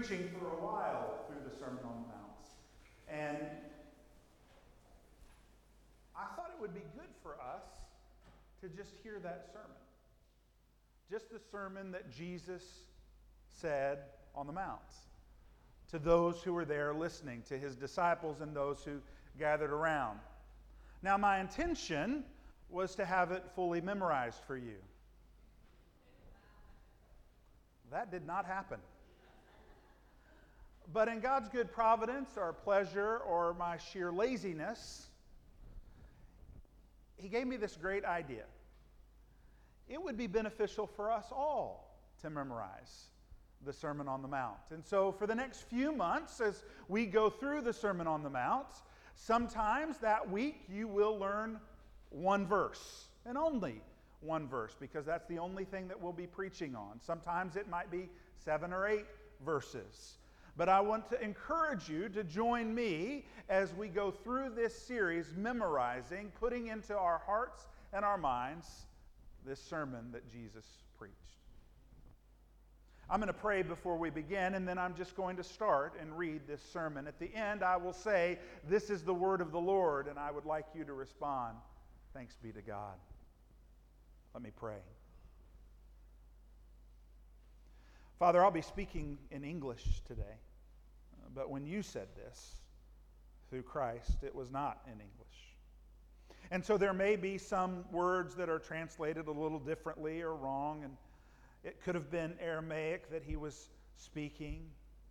preaching for a while through the Sermon on the Mount. And I thought it would be good for us to just hear that sermon. Just the sermon that Jesus said on the Mount to those who were there listening, to his disciples and those who gathered around. Now, my intention was to have it fully memorized for you. That did not happen. But in God's good providence or pleasure or my sheer laziness, He gave me this great idea. It would be beneficial for us all to memorize the Sermon on the Mount. And so, for the next few months, as we go through the Sermon on the Mount, sometimes that week you will learn one verse and only one verse because that's the only thing that we'll be preaching on. Sometimes it might be seven or eight verses. But I want to encourage you to join me as we go through this series, memorizing, putting into our hearts and our minds this sermon that Jesus preached. I'm going to pray before we begin, and then I'm just going to start and read this sermon. At the end, I will say, This is the word of the Lord, and I would like you to respond. Thanks be to God. Let me pray. Father, I'll be speaking in English today, but when you said this through Christ, it was not in English. And so there may be some words that are translated a little differently or wrong, and it could have been Aramaic that he was speaking.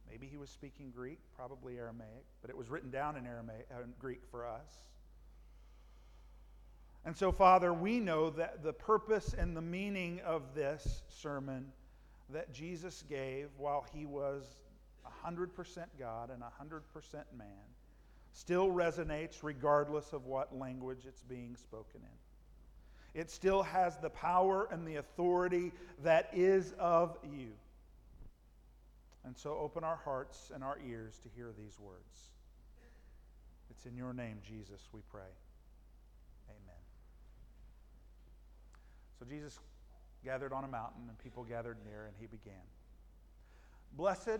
Maybe he was speaking Greek, probably Aramaic, but it was written down in Aramaic, uh, Greek for us. And so, Father, we know that the purpose and the meaning of this sermon that Jesus gave while he was 100% God and 100% man still resonates regardless of what language it's being spoken in. It still has the power and the authority that is of you. And so open our hearts and our ears to hear these words. It's in your name, Jesus, we pray. Amen. So Jesus gathered on a mountain, and people gathered near, and he began. Blessed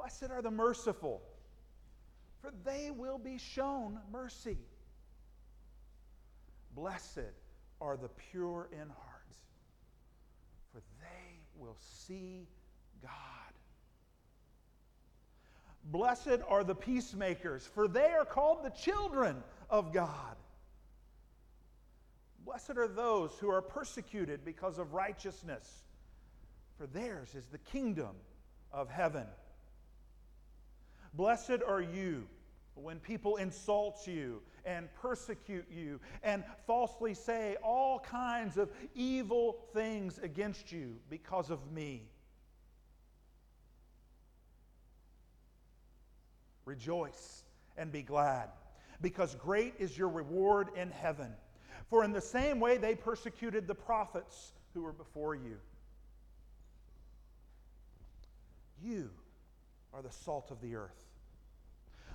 Blessed are the merciful, for they will be shown mercy. Blessed are the pure in heart, for they will see God. Blessed are the peacemakers, for they are called the children of God. Blessed are those who are persecuted because of righteousness, for theirs is the kingdom of heaven. Blessed are you when people insult you and persecute you and falsely say all kinds of evil things against you because of me. Rejoice and be glad because great is your reward in heaven. For in the same way they persecuted the prophets who were before you. You are the salt of the earth.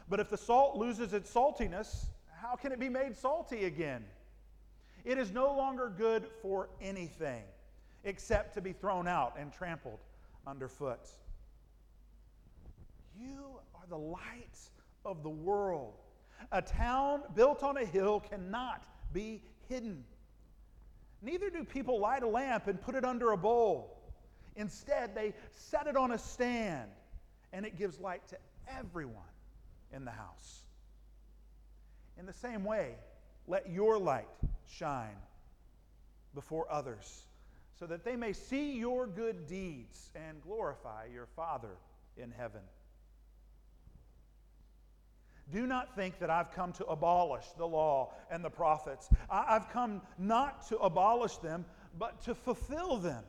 But if the salt loses its saltiness, how can it be made salty again? It is no longer good for anything except to be thrown out and trampled underfoot. You are the light of the world. A town built on a hill cannot be hidden. Neither do people light a lamp and put it under a bowl. Instead, they set it on a stand, and it gives light to everyone in the house. In the same way, let your light shine before others, so that they may see your good deeds and glorify your Father in heaven. Do not think that I've come to abolish the law and the prophets. I've come not to abolish them, but to fulfill them.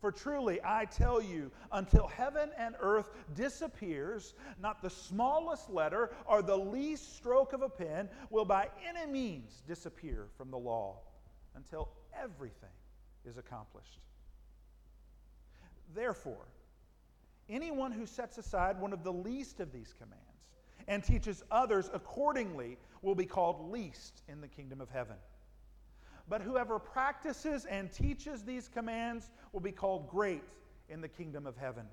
For truly, I tell you, until heaven and earth disappears, not the smallest letter or the least stroke of a pen will by any means disappear from the law until everything is accomplished. Therefore, anyone who sets aside one of the least of these commands and teaches others accordingly will be called least in the kingdom of heaven. But whoever practices and teaches these commands will be called great in the kingdom of heaven.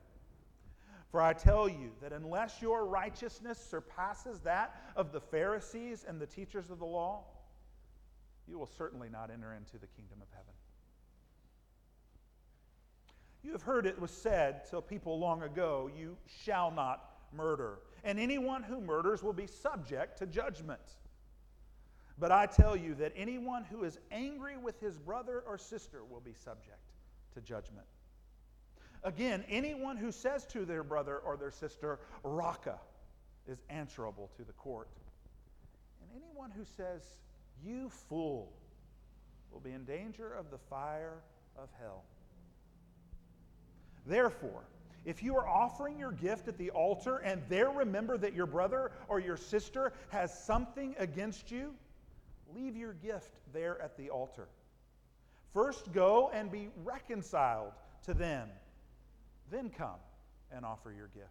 For I tell you that unless your righteousness surpasses that of the Pharisees and the teachers of the law, you will certainly not enter into the kingdom of heaven. You have heard it was said to people long ago, You shall not murder, and anyone who murders will be subject to judgment. But I tell you that anyone who is angry with his brother or sister will be subject to judgment. Again, anyone who says to their brother or their sister, Raca, is answerable to the court. And anyone who says, You fool, will be in danger of the fire of hell. Therefore, if you are offering your gift at the altar and there remember that your brother or your sister has something against you, leave your gift there at the altar. First, go and be reconciled to them. Then come and offer your gift.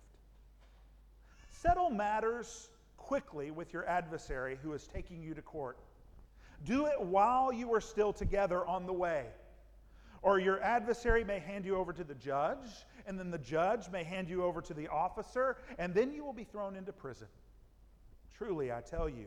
Settle matters quickly with your adversary who is taking you to court. Do it while you are still together on the way. Or your adversary may hand you over to the judge, and then the judge may hand you over to the officer, and then you will be thrown into prison. Truly, I tell you,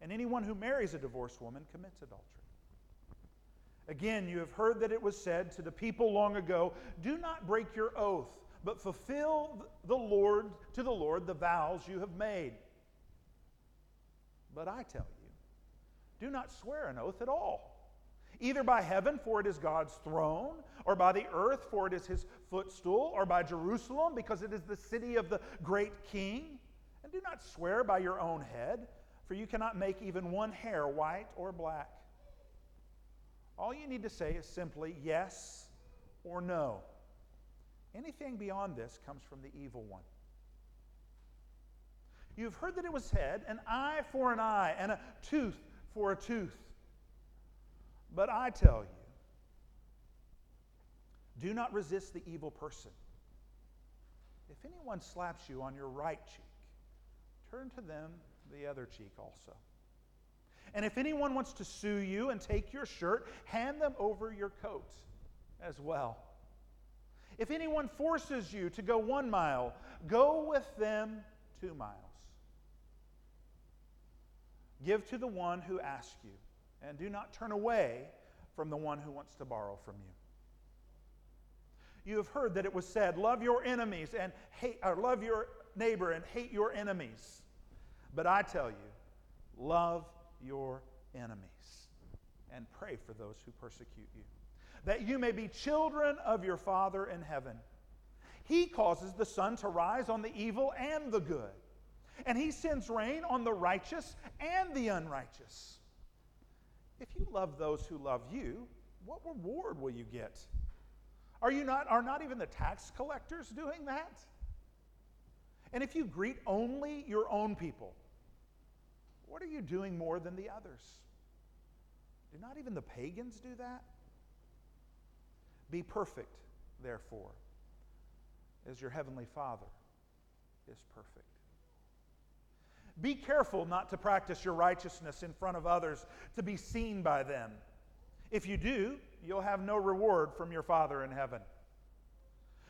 and anyone who marries a divorced woman commits adultery. Again, you have heard that it was said to the people long ago, Do not break your oath, but fulfill the Lord to the Lord the vows you have made. But I tell you, do not swear an oath at all, either by heaven, for it is God's throne, or by the earth, for it is his footstool, or by Jerusalem, because it is the city of the great king. And do not swear by your own head for you cannot make even one hair white or black. All you need to say is simply yes or no. Anything beyond this comes from the evil one. You've heard that it was said, an eye for an eye and a tooth for a tooth. But I tell you, do not resist the evil person. If anyone slaps you on your right cheek, turn to them the other cheek also. And if anyone wants to sue you and take your shirt, hand them over your coat as well. If anyone forces you to go one mile, go with them two miles. Give to the one who asks you, and do not turn away from the one who wants to borrow from you. You have heard that it was said, Love your enemies and hate, or love your neighbor and hate your enemies. But I tell you, love your enemies and pray for those who persecute you, that you may be children of your Father in heaven. He causes the sun to rise on the evil and the good, and he sends rain on the righteous and the unrighteous. If you love those who love you, what reward will you get? Are you not are not even the tax collectors doing that? And if you greet only your own people, what are you doing more than the others? Do not even the pagans do that? Be perfect, therefore, as your heavenly Father is perfect. Be careful not to practice your righteousness in front of others to be seen by them. If you do, you'll have no reward from your Father in heaven.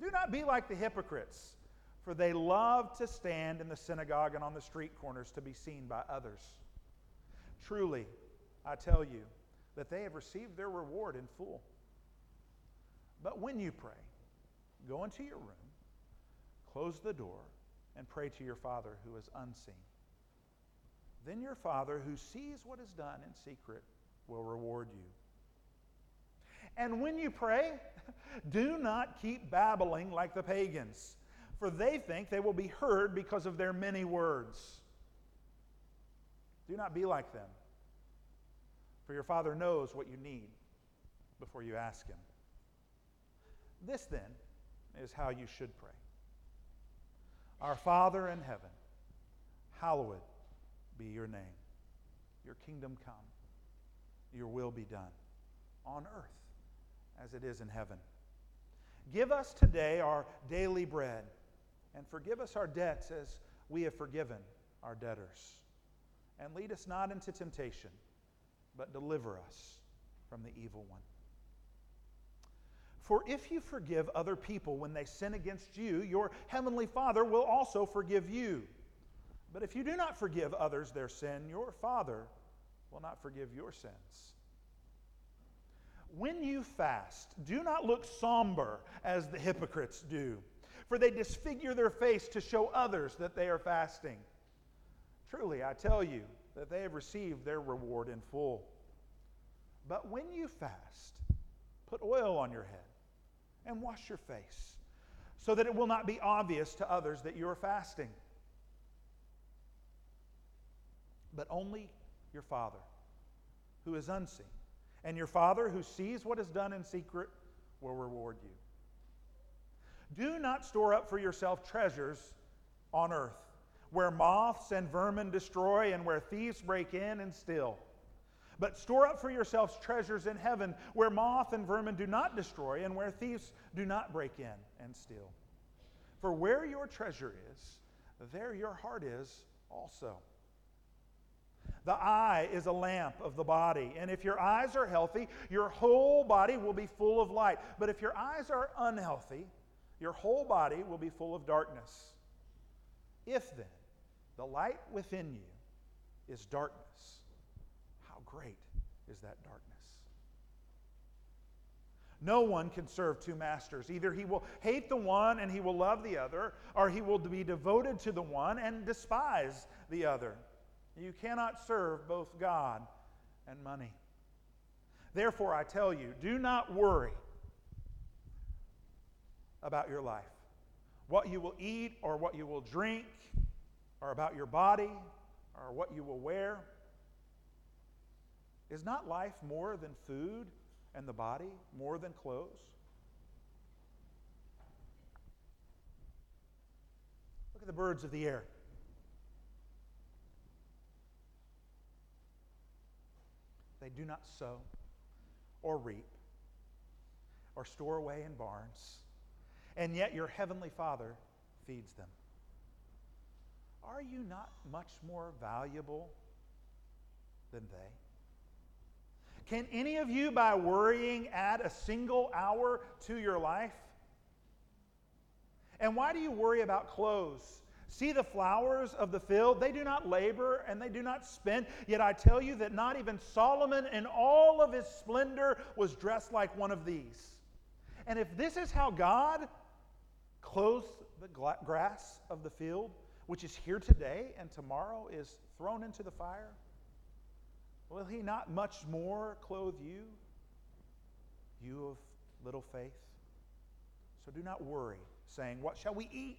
do not be like the hypocrites, for they love to stand in the synagogue and on the street corners to be seen by others. Truly, I tell you that they have received their reward in full. But when you pray, go into your room, close the door, and pray to your Father who is unseen then your Father, who sees what is done in secret, will reward you. And when you pray, do not keep babbling like the pagans, for they think they will be heard because of their many words. Do not be like them, for your Father knows what you need before you ask Him. This, then, is how you should pray Our Father in heaven, hallowed be your name. Your kingdom come. Your will be done on earth as it is in heaven. Give us today our daily bread and forgive us our debts as we have forgiven our debtors. And lead us not into temptation, but deliver us from the evil one. For if you forgive other people when they sin against you, your heavenly Father will also forgive you. But if you do not forgive others their sin, your Father will not forgive your sins. When you fast, do not look somber as the hypocrites do, for they disfigure their face to show others that they are fasting. Truly, I tell you that they have received their reward in full. But when you fast, put oil on your head and wash your face, so that it will not be obvious to others that you are fasting but only your Father who is unseen. And your Father who sees what is done in secret will reward you. Do not store up for yourself treasures on earth, where moths and vermin destroy and where thieves break in and steal. But store up for yourselves treasures in heaven, where moth and vermin do not destroy and where thieves do not break in and steal. For where your treasure is, there your heart is also. The eye is a lamp of the body. And if your eyes are healthy, your whole body will be full of light. But if your eyes are unhealthy, your whole body will be full of darkness. If then the light within you is darkness, how great is that darkness? No one can serve two masters. Either he will hate the one and he will love the other, or he will be devoted to the one and despise the other. You cannot serve both God and money. Therefore, I tell you, do not worry about your life, what you will eat or what you will drink, or about your body or what you will wear. Is not life more than food and the body more than clothes? Look at the birds of the air. They do not sow or reap or store away in barns, and yet your heavenly Father feeds them. Are you not much more valuable than they? Can any of you, by worrying, add a single hour to your life? And why do you worry about clothes? See the flowers of the field? They do not labor and they do not spin. Yet I tell you that not even Solomon in all of his splendor was dressed like one of these. And if this is how God clothes the grass of the field, which is here today and tomorrow is thrown into the fire, will he not much more clothe you, you of little faith? So do not worry, saying, What shall we eat?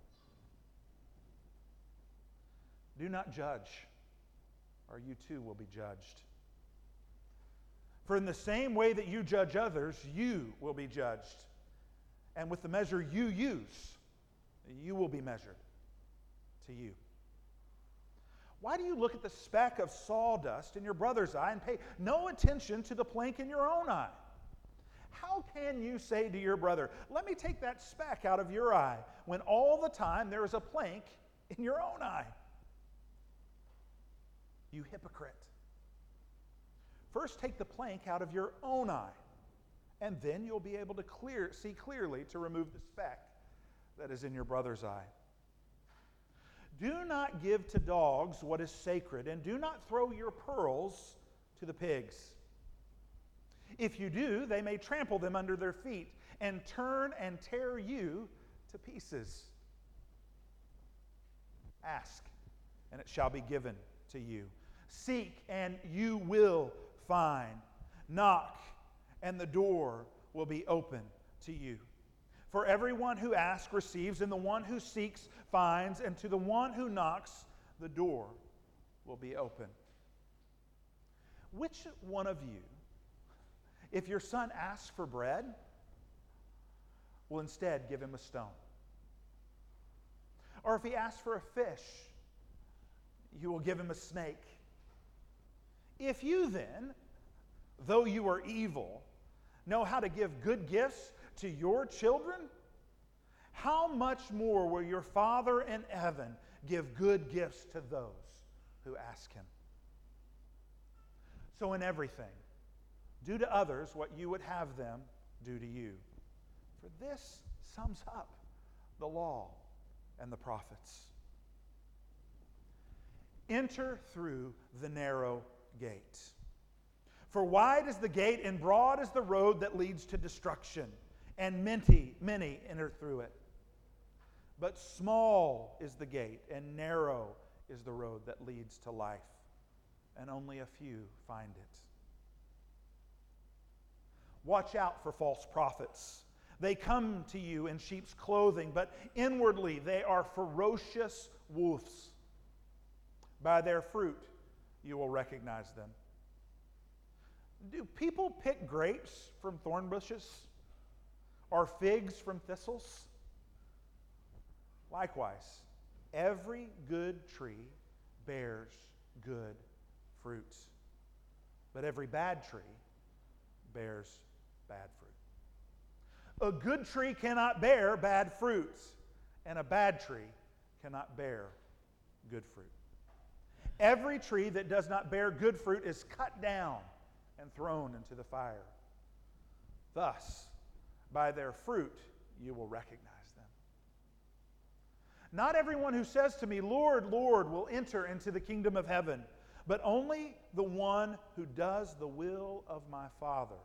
Do not judge, or you too will be judged. For in the same way that you judge others, you will be judged. And with the measure you use, you will be measured to you. Why do you look at the speck of sawdust in your brother's eye and pay no attention to the plank in your own eye? How can you say to your brother, Let me take that speck out of your eye, when all the time there is a plank in your own eye? You hypocrite. First, take the plank out of your own eye, and then you'll be able to clear, see clearly to remove the speck that is in your brother's eye. Do not give to dogs what is sacred, and do not throw your pearls to the pigs. If you do, they may trample them under their feet and turn and tear you to pieces. Ask, and it shall be given to you. Seek, and you will find. Knock, and the door will be open to you. For everyone who asks receives, and the one who seeks finds, and to the one who knocks, the door will be open. Which one of you, if your son asks for bread, will instead give him a stone? Or if he asks for a fish, you will give him a snake? If you then, though you are evil, know how to give good gifts to your children, how much more will your Father in heaven give good gifts to those who ask him? So, in everything, do to others what you would have them do to you. For this sums up the law and the prophets. Enter through the narrow gate. For wide is the gate and broad is the road that leads to destruction, and many, many enter through it. But small is the gate and narrow is the road that leads to life, and only a few find it. Watch out for false prophets. They come to you in sheep's clothing, but inwardly they are ferocious wolves. By their fruit you will recognize them. Do people pick grapes from thorn bushes or figs from thistles? Likewise, every good tree bears good fruits, but every bad tree bears bad fruit. A good tree cannot bear bad fruits, and a bad tree cannot bear good fruit. Every tree that does not bear good fruit is cut down and thrown into the fire. Thus, by their fruit, you will recognize them. Not everyone who says to me, Lord, Lord, will enter into the kingdom of heaven, but only the one who does the will of my Father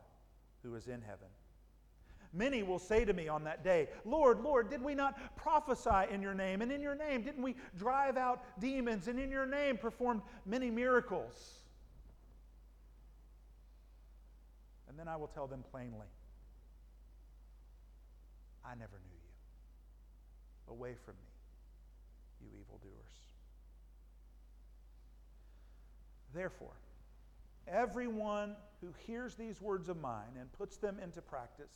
who is in heaven. Many will say to me on that day, Lord, Lord, did we not prophesy in your name? And in your name, didn't we drive out demons? And in your name performed many miracles? And then I will tell them plainly, I never knew you. Away from me, you evildoers. Therefore, everyone who hears these words of mine and puts them into practice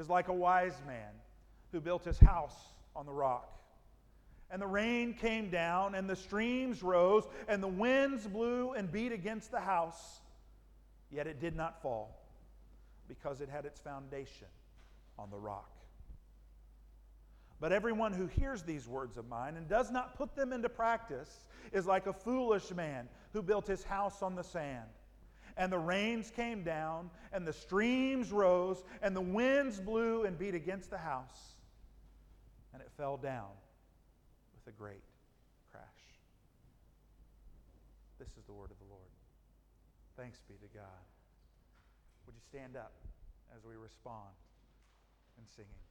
is like a wise man who built his house on the rock. And the rain came down, and the streams rose, and the winds blew and beat against the house, yet it did not fall, because it had its foundation on the rock. But everyone who hears these words of mine and does not put them into practice is like a foolish man who built his house on the sand and the rains came down, and the streams rose, and the winds blew and beat against the house. and it fell down with a great crash. This is the word of the Lord. Thanks be to God. Would you stand up as we respond in singing?